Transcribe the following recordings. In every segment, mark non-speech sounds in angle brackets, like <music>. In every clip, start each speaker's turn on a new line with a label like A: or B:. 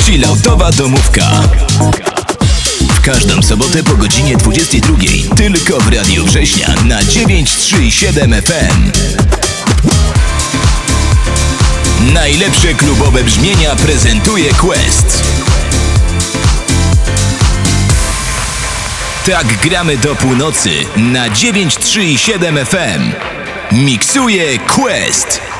A: Chilloutowa domówka. W każdą sobotę po godzinie 22. Tylko w Radiu Września na 937 FM. Najlepsze klubowe brzmienia prezentuje Quest. Tak gramy do północy na 937 FM. Miksuje Quest.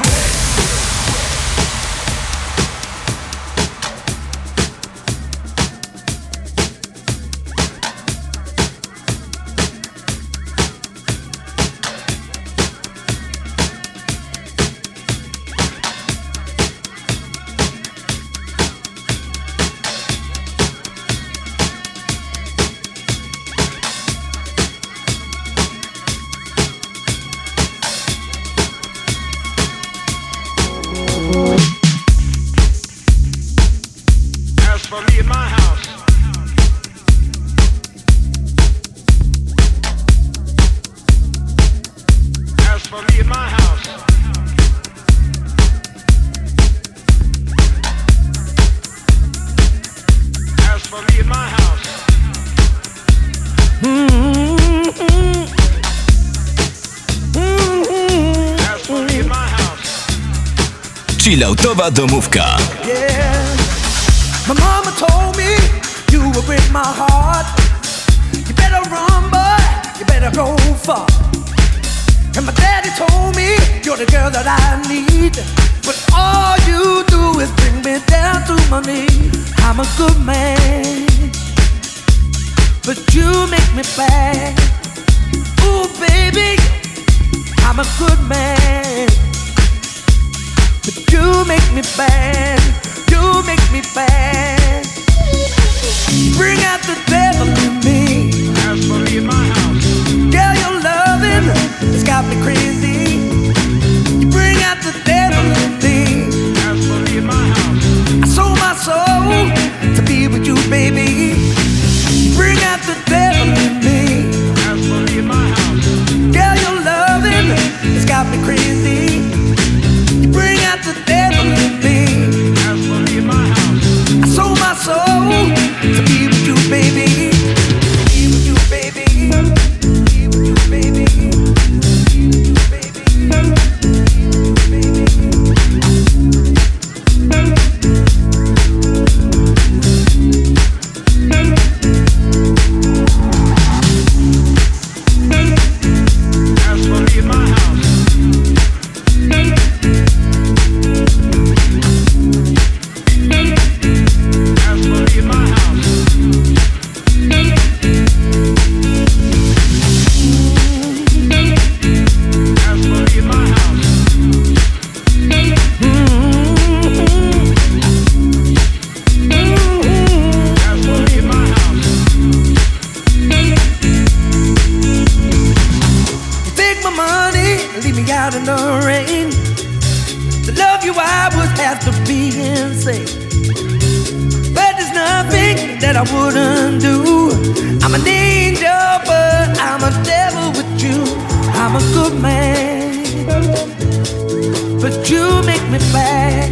B: you make me mad.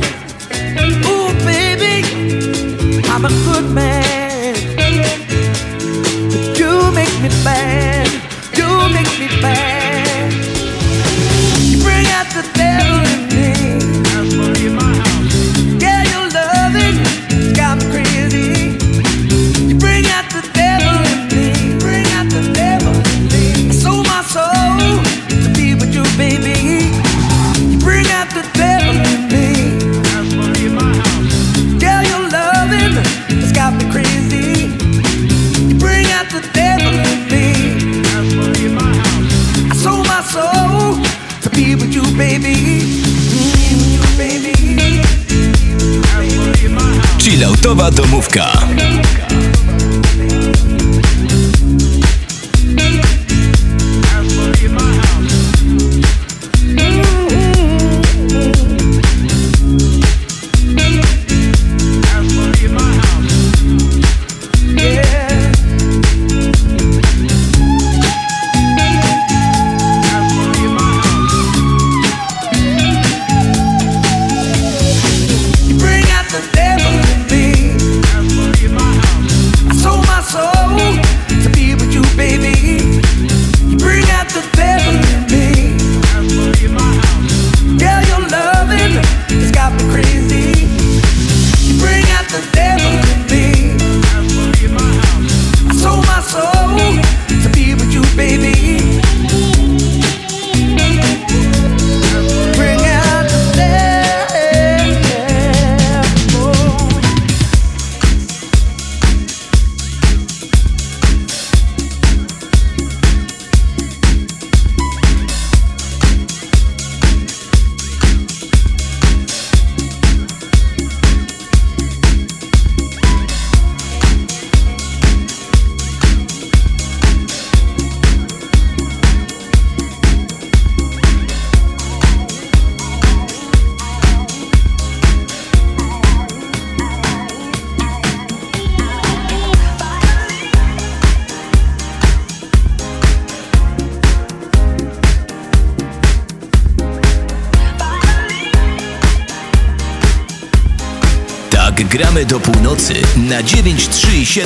B: Ooh, baby, I'm a good man. But you make me mad. You make me
C: mad.
A: Dodatkowa domówka.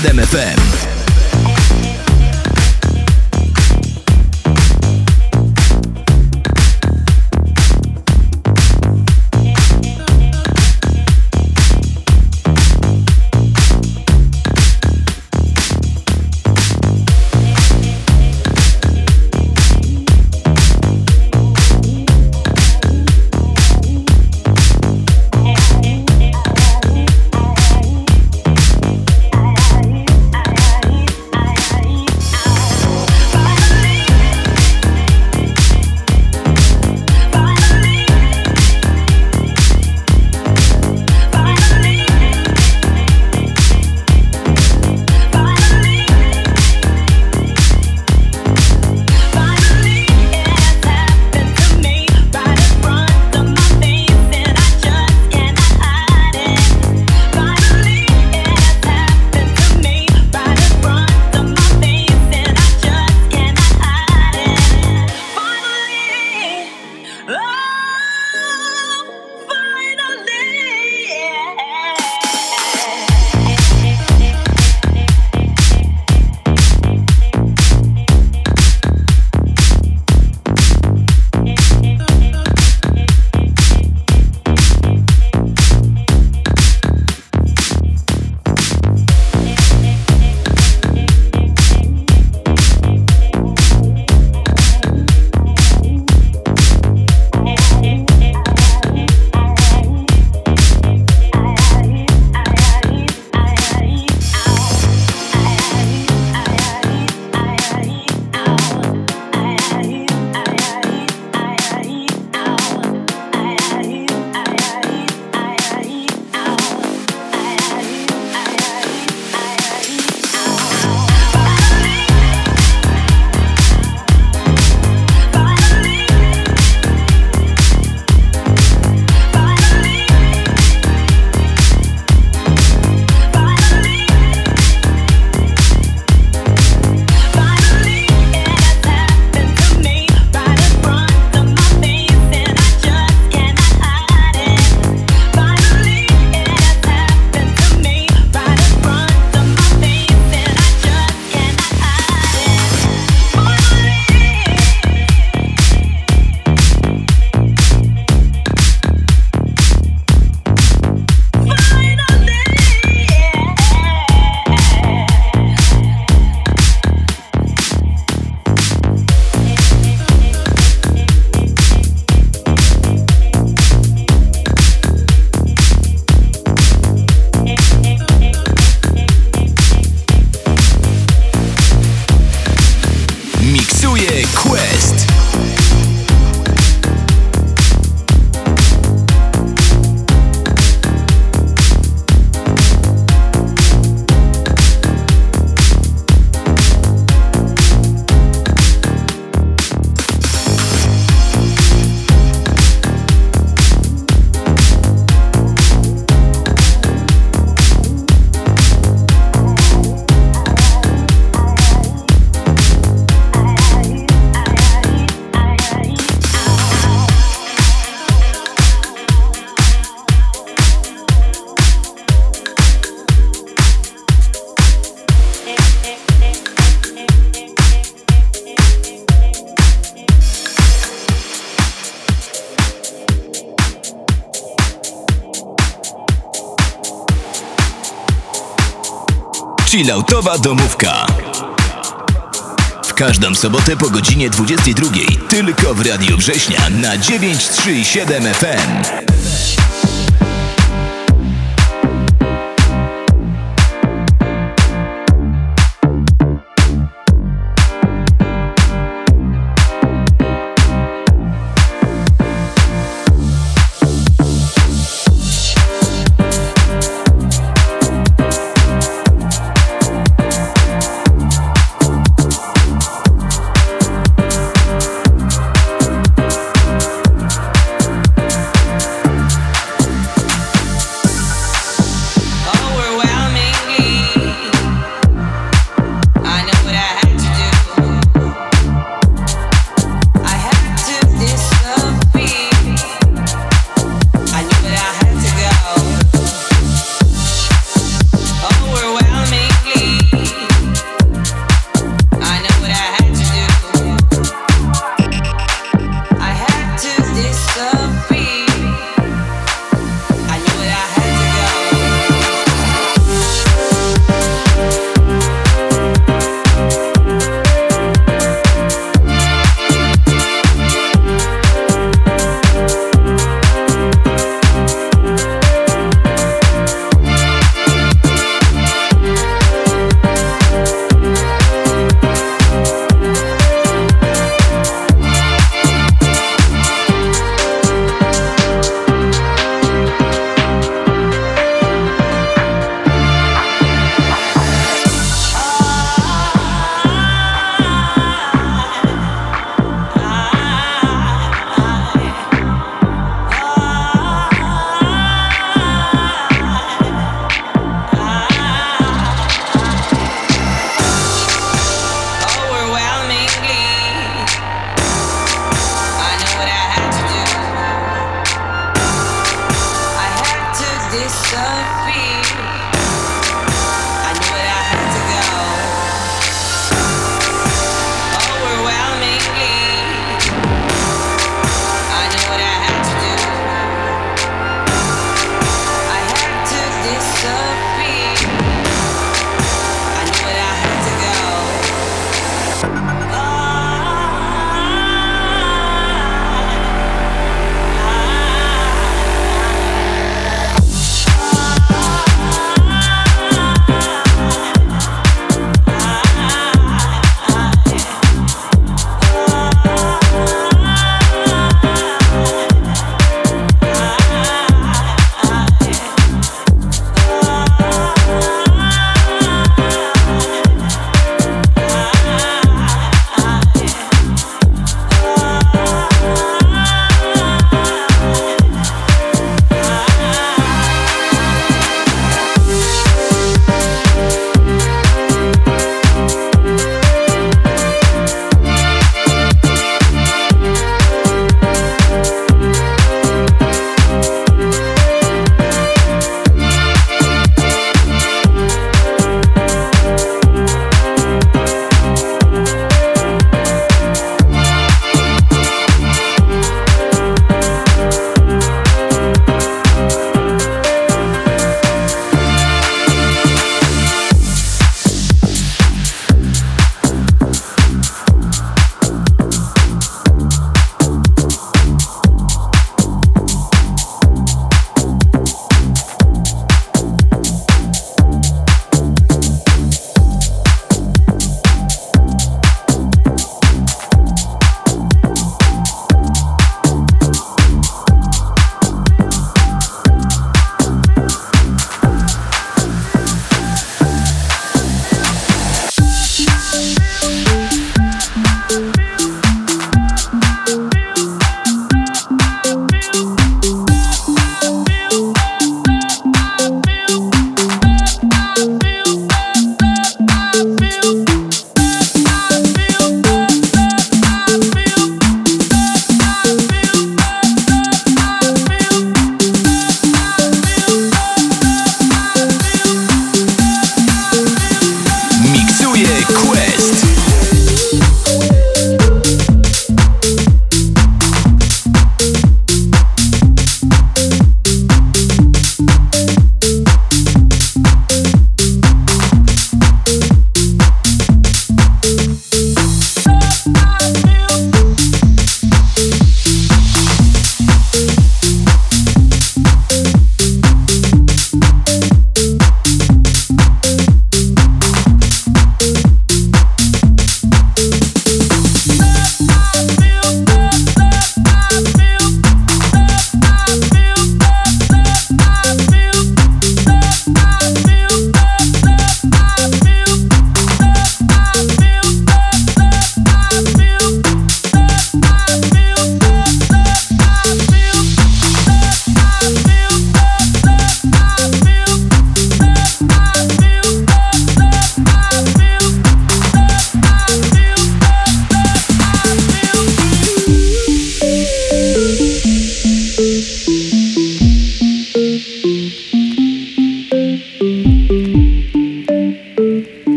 D: 937 FM.
E: Chilloutowa domówka. W każdą sobotę po godzinie 22. Tylko w Radiu Września na 937 FM.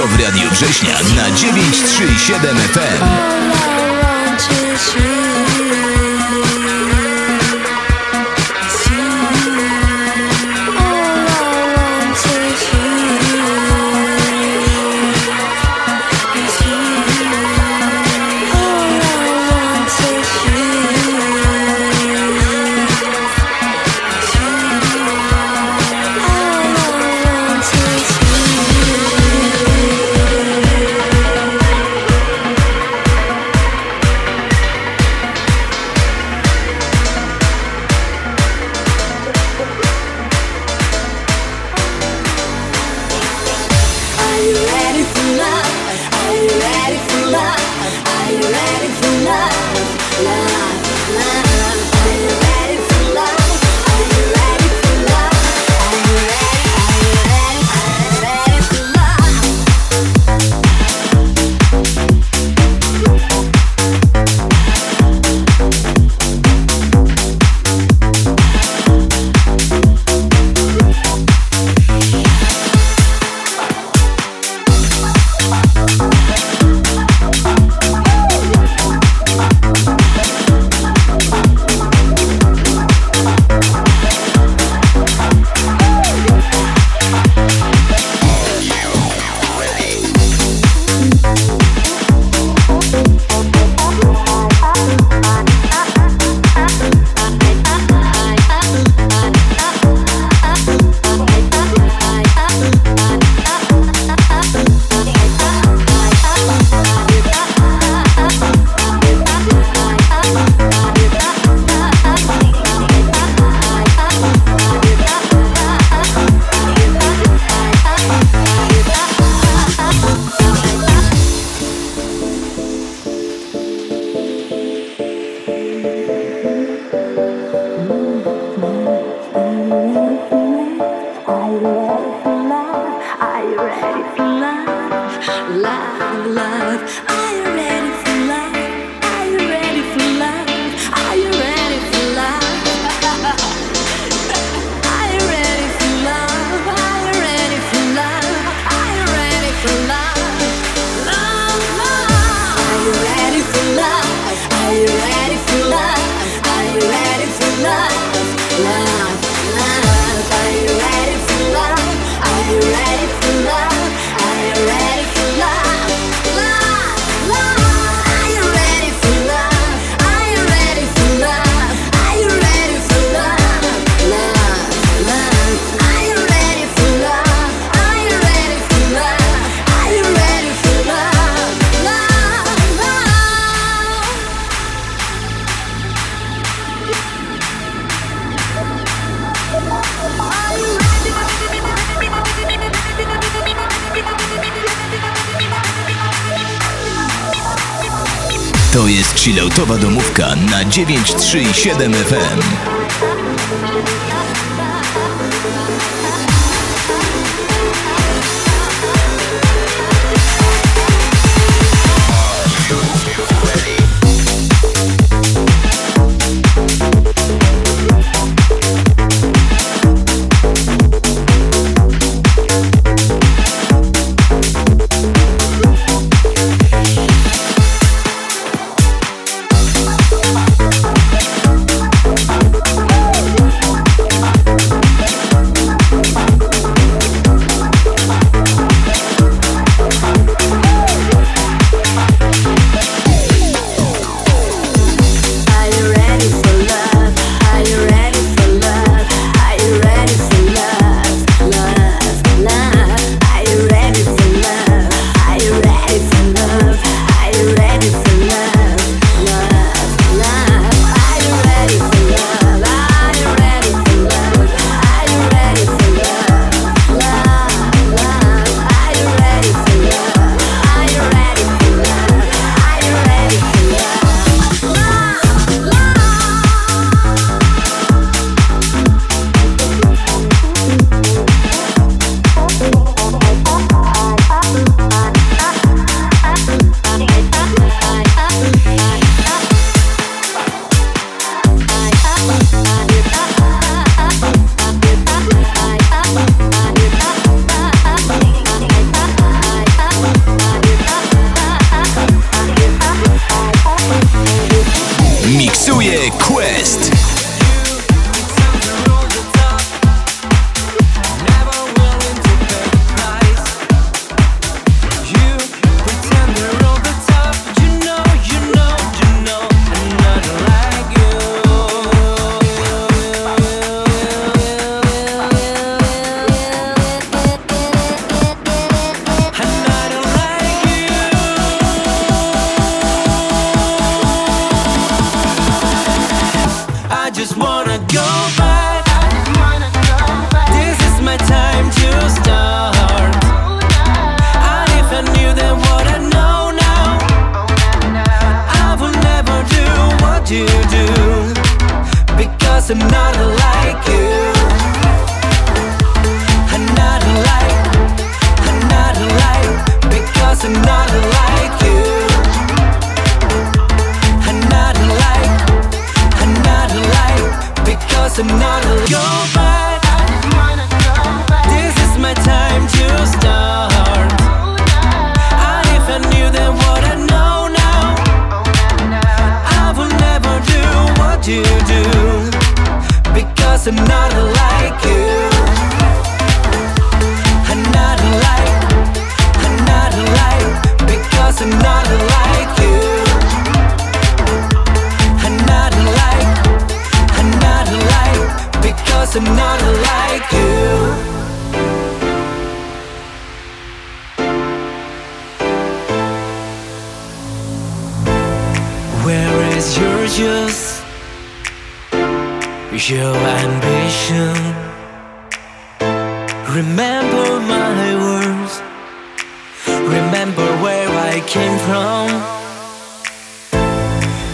F: Tylko w Radiu Września na 937 FM.
C: Chilloutowa domówka na 937 FM.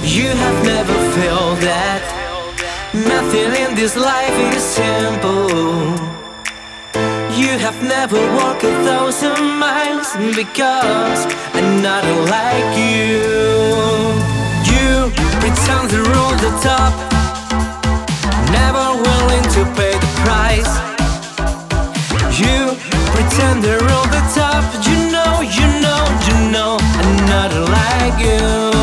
A: You have never felt that. Nothing in this life is simple. You have never walked a thousand miles Because I'm not like you. You pretend to rule the top. Never willing to pay the price. You pretend to rule the top. You know, you know, you know I'm not like you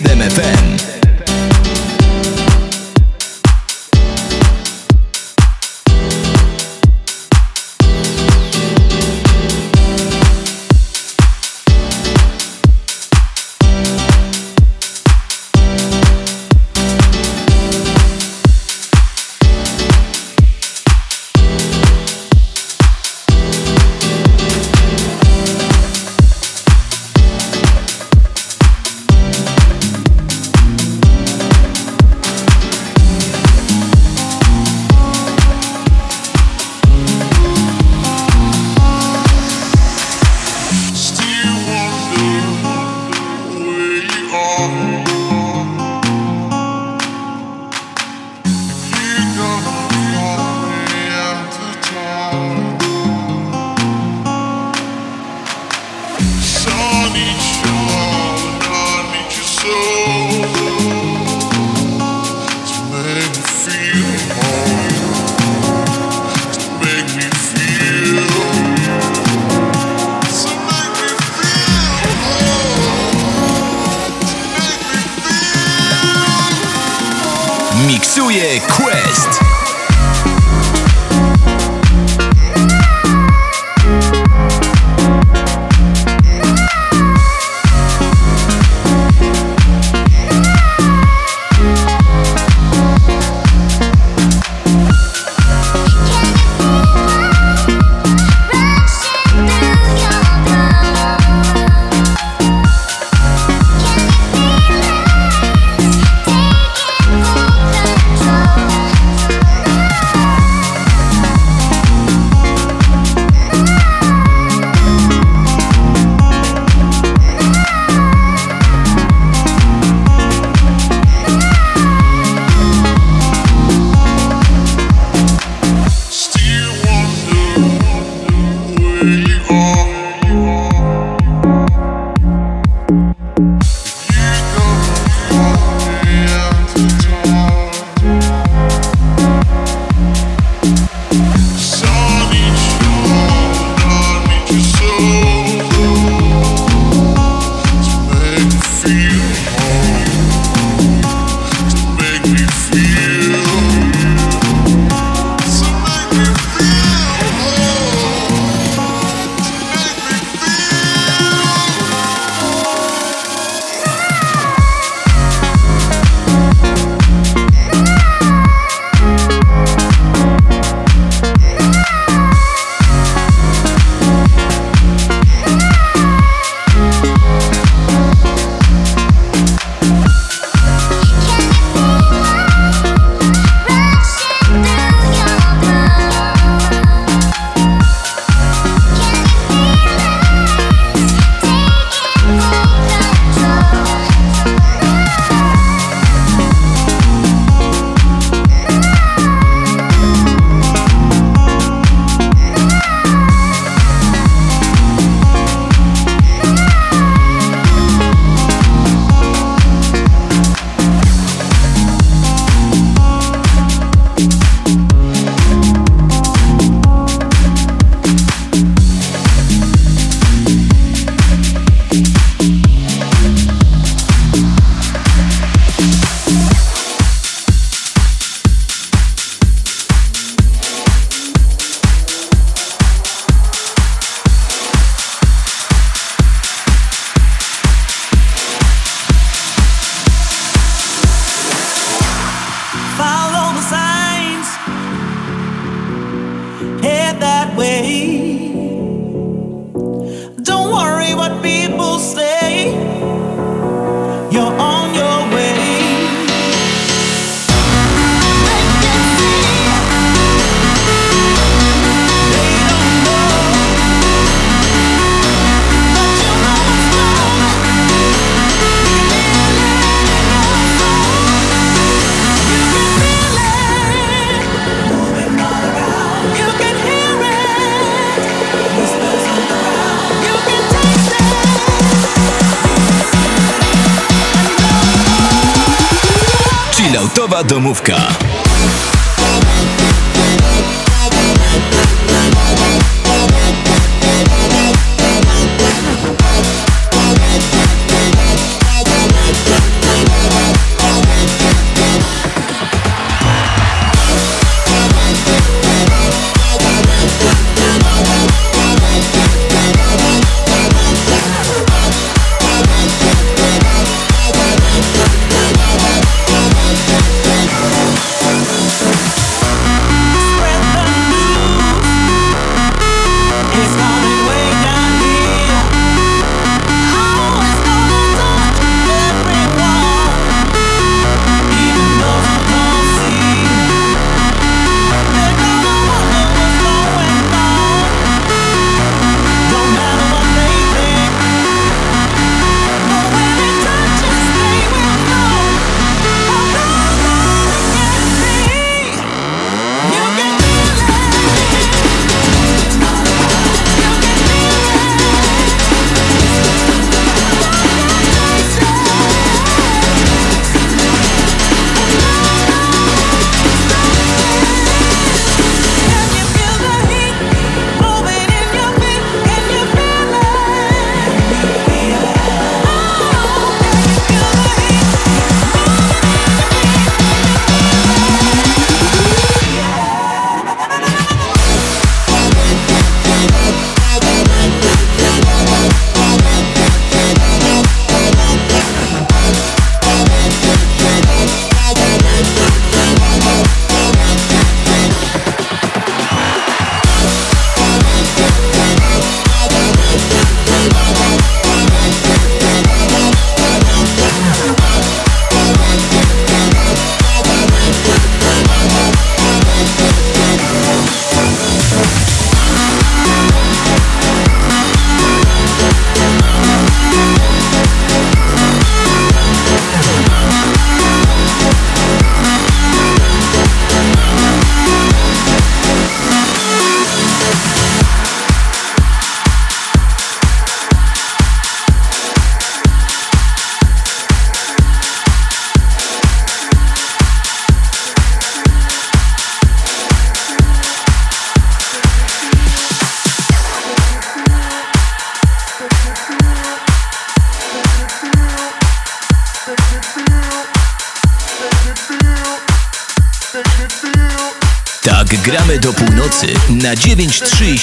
F: 7FM.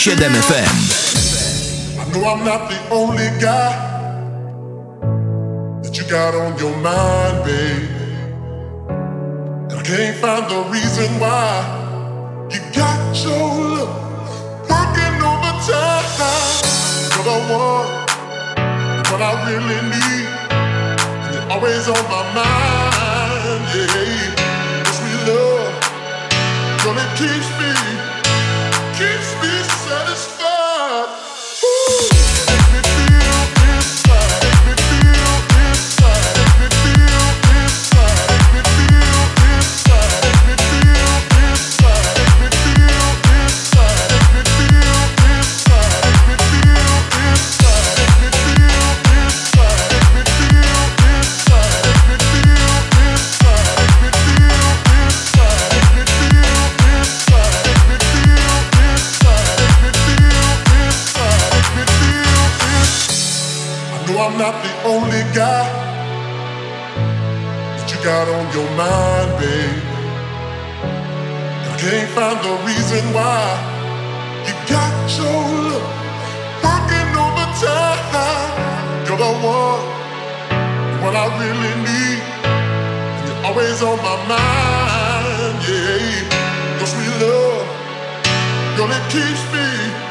F: 7 FM.
G: I know I'm not the only guy that you got on your mind, baby. And I can't find the reason why you got your look working overtime. What I want, what I really need, and you're always on my mind, yeah. It's me love, girl, it keeps got on your mind, baby. I can't find the reason why you got your look working overtime. You're the one, what I really need. And you're always on my mind, yeah. Your sweet love, girl, it keeps me.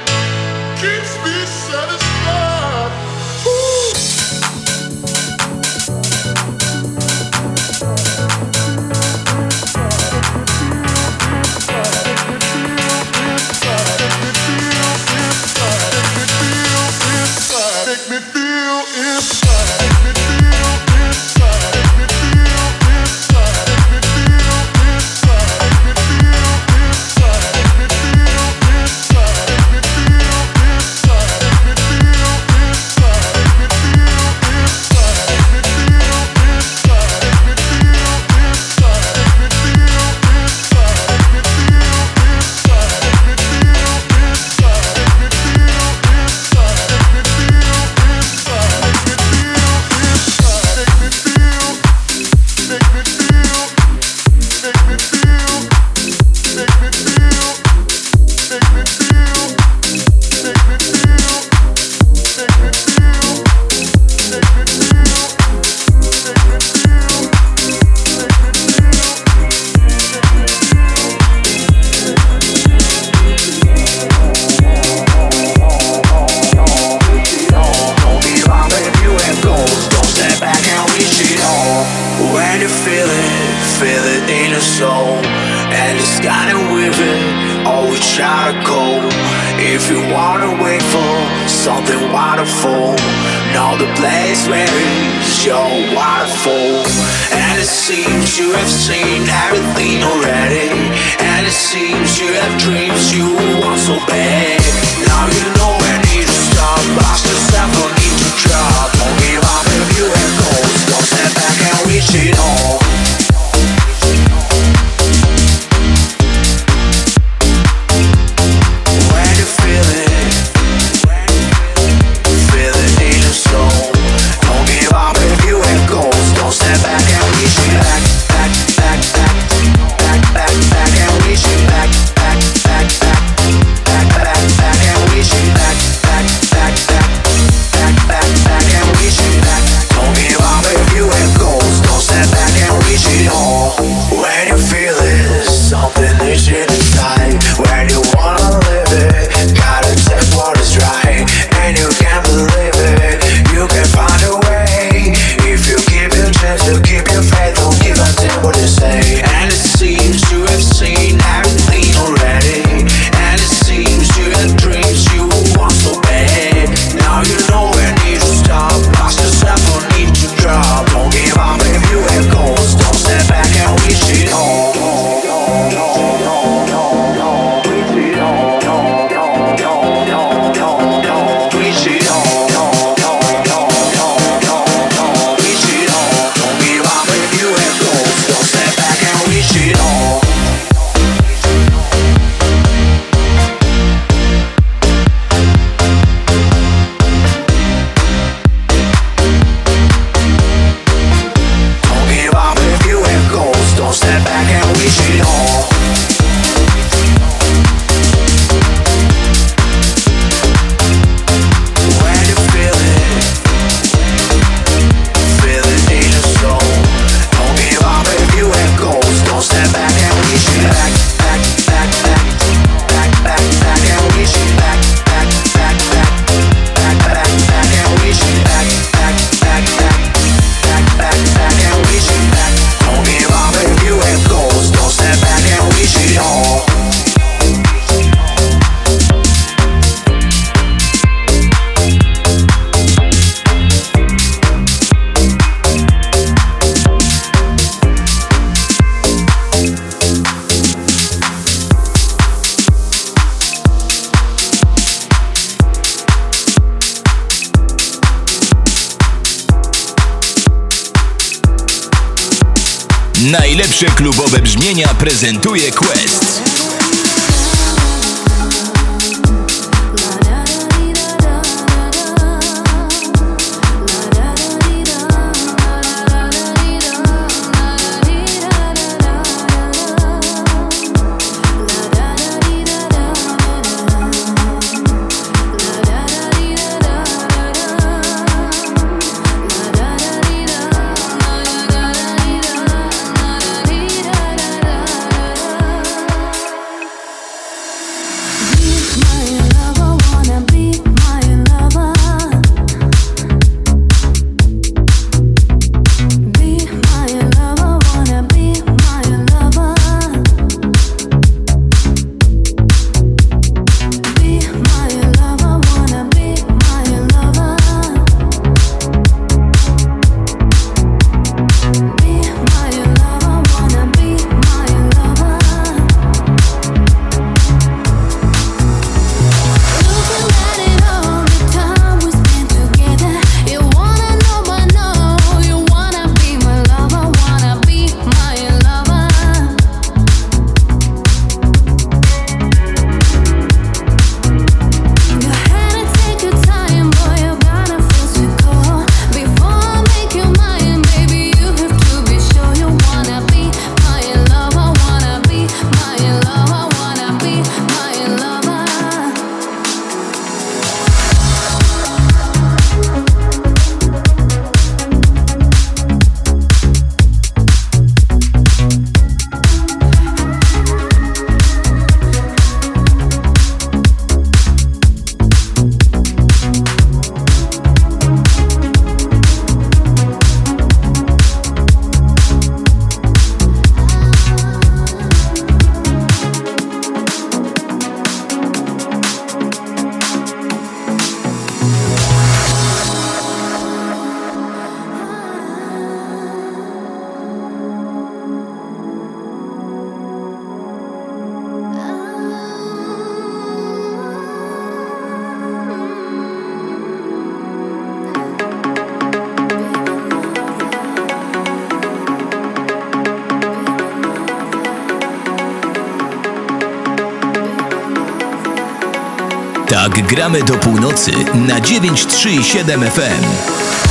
H: Gramy do północy na 937 FM.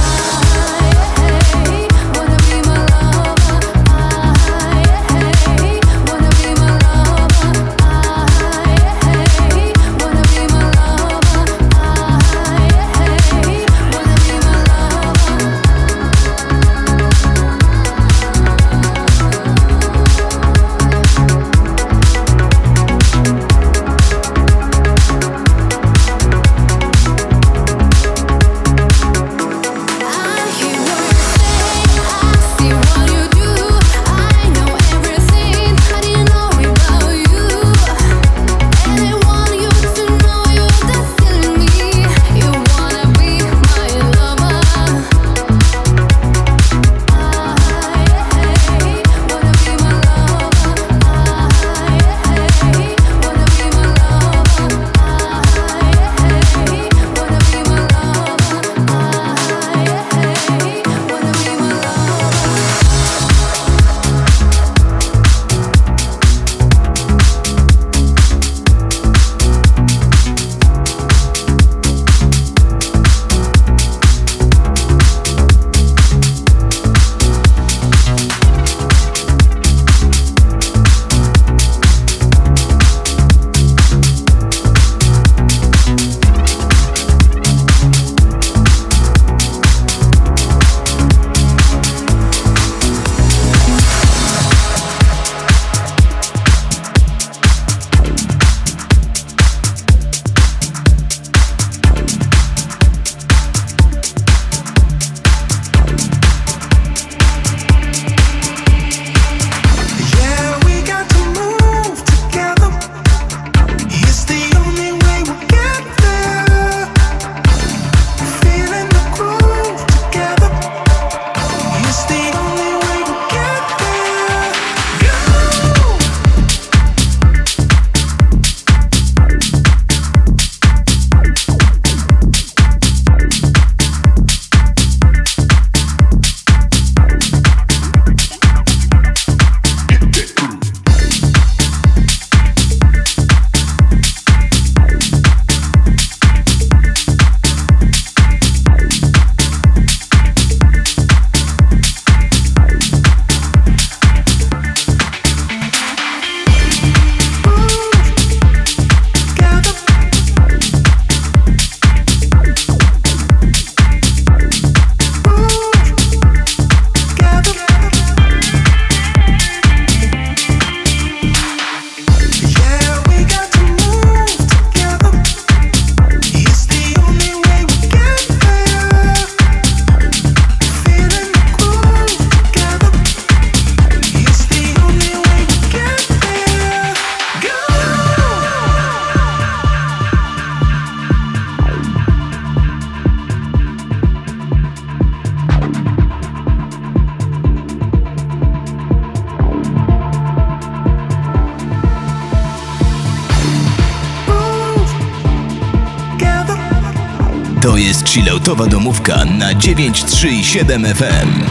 F: 937 FM.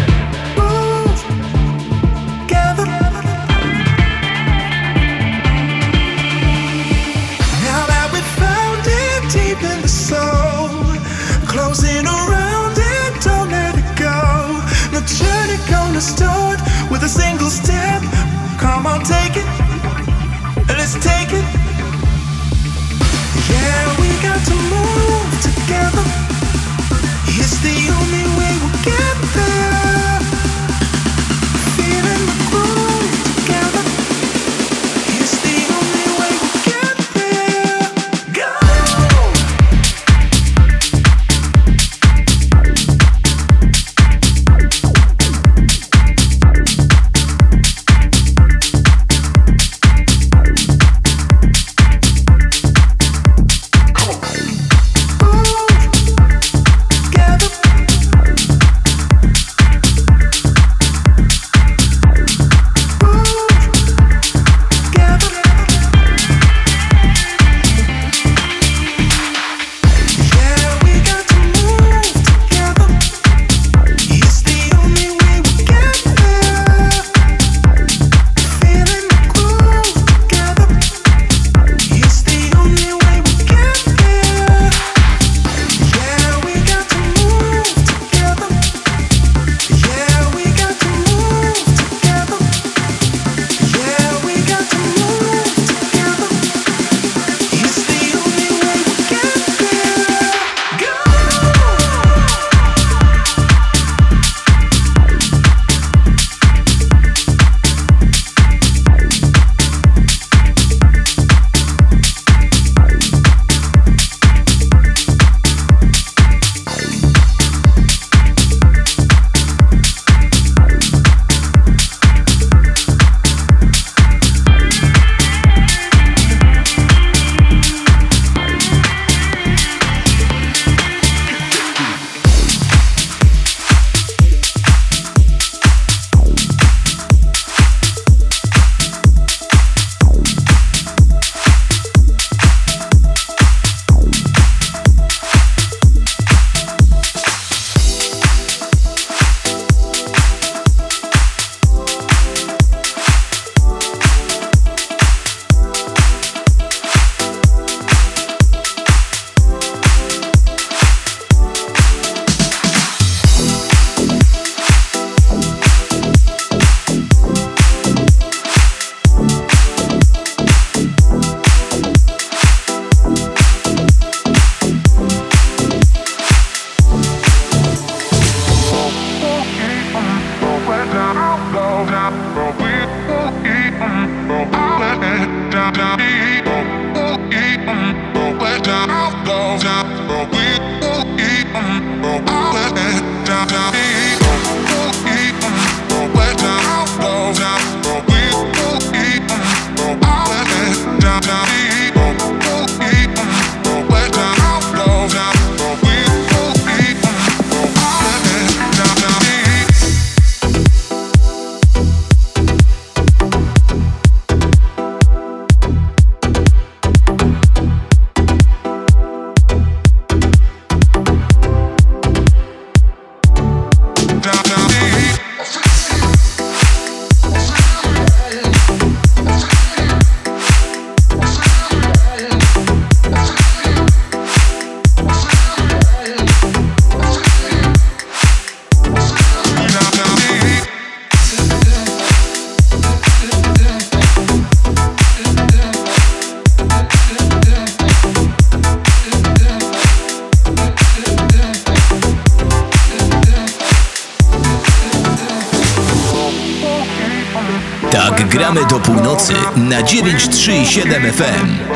F: 937 FM.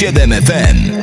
I: 937 FM.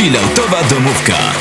I: Chilloutowa domówka.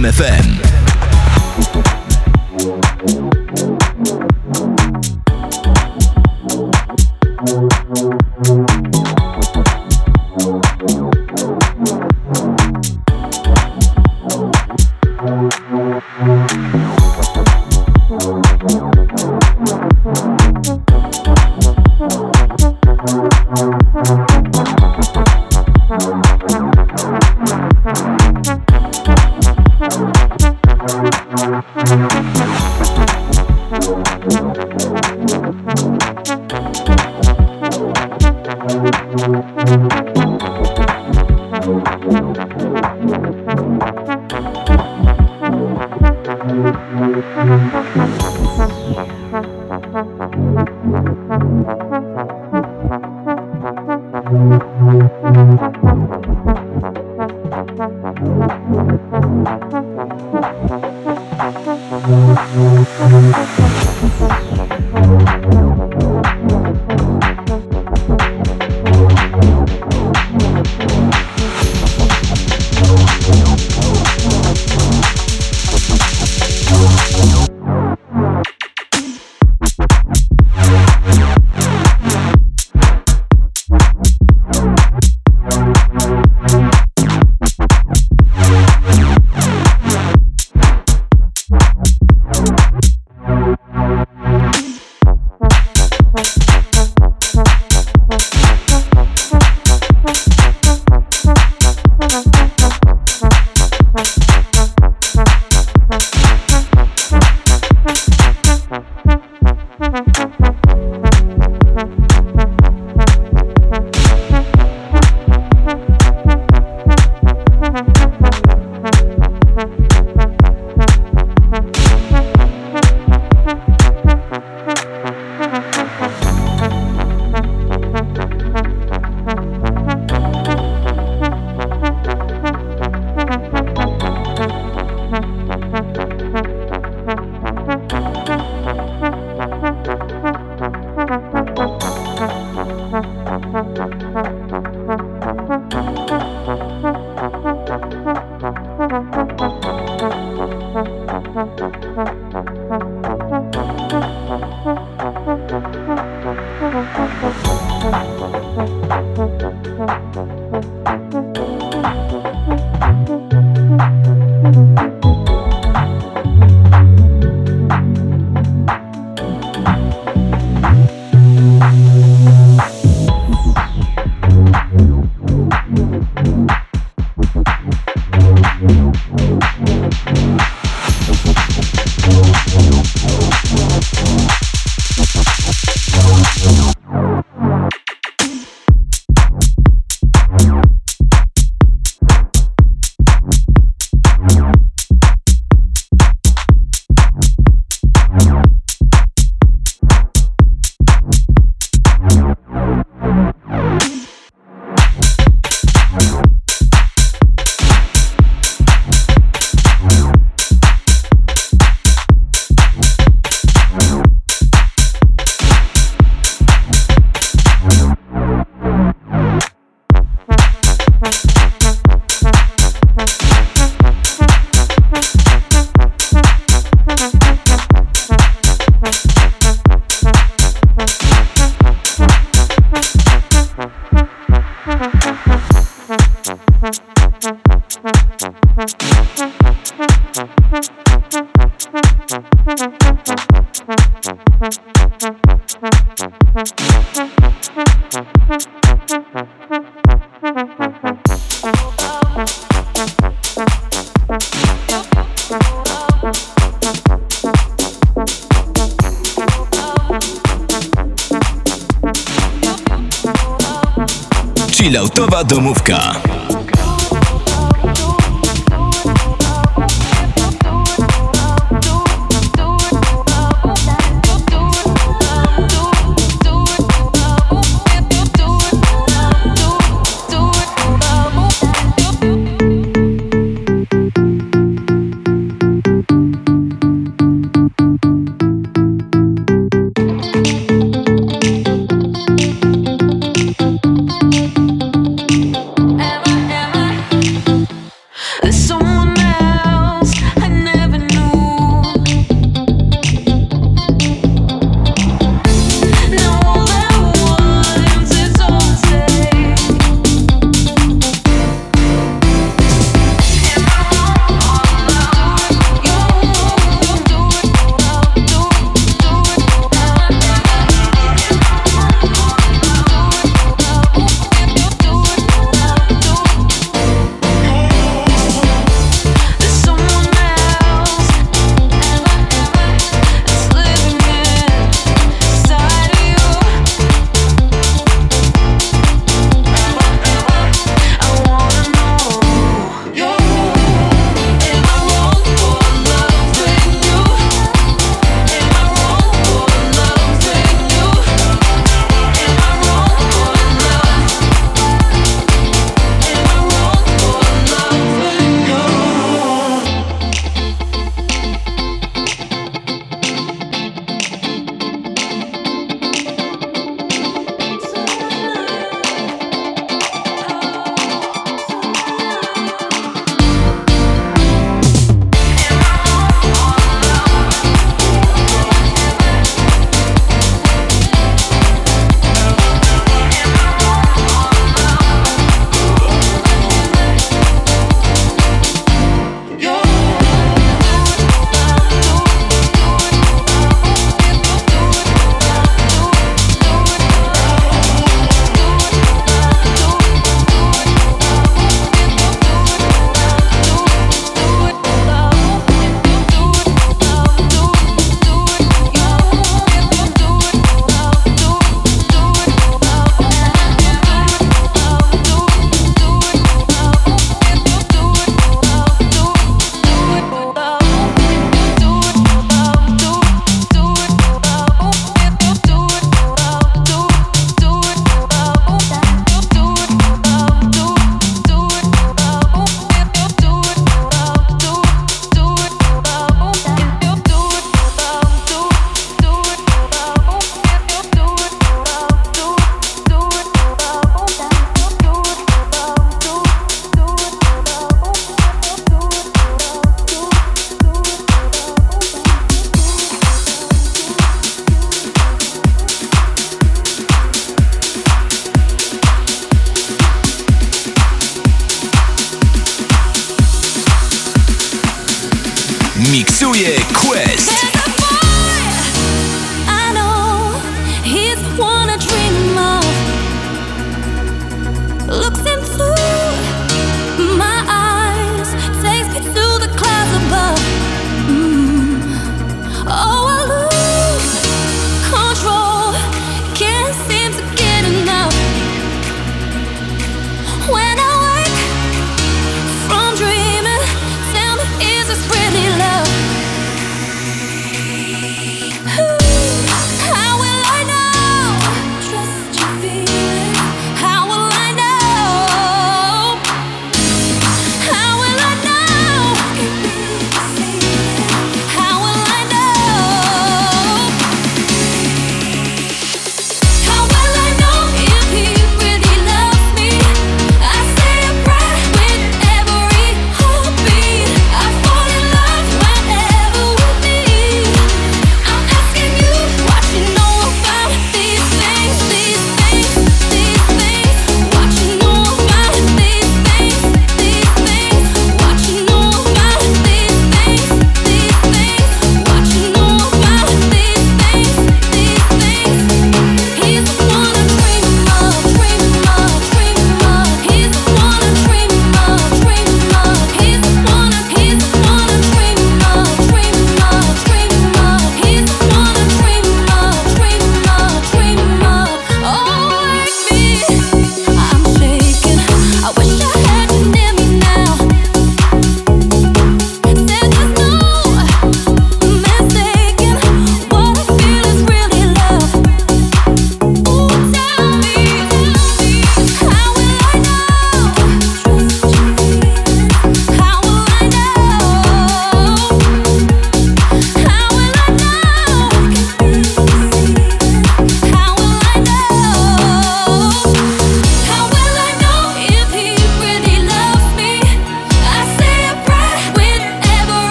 C: 937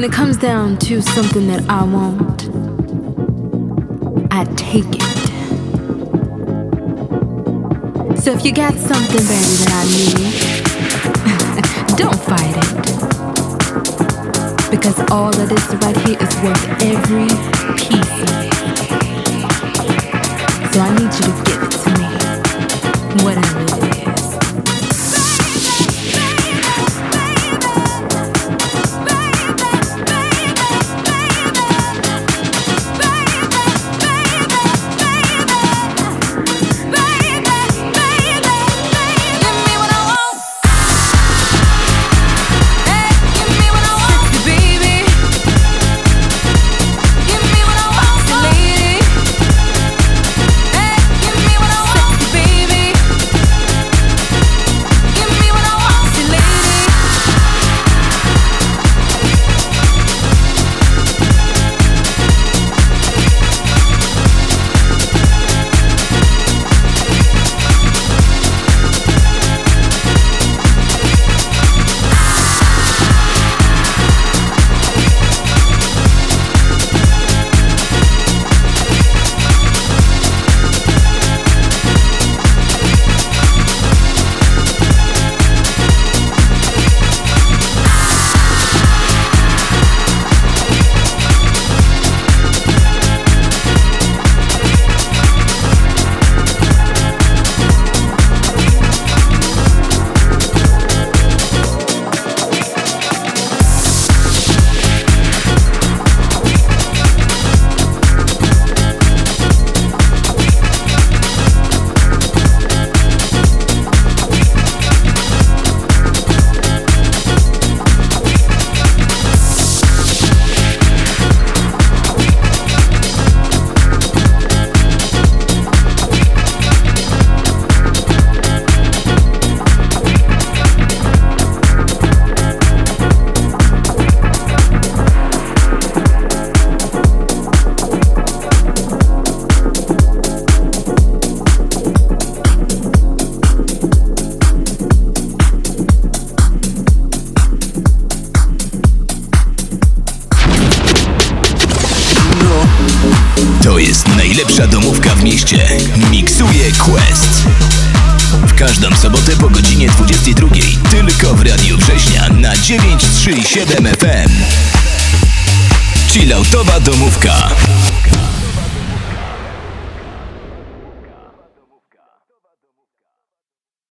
J: when
K: it comes down to something that I want, I take it. So if you got something, baby, that I need, <laughs> don't fight it. Because all of this right here is worth every piece of it. So I need you to give it to me, whatever.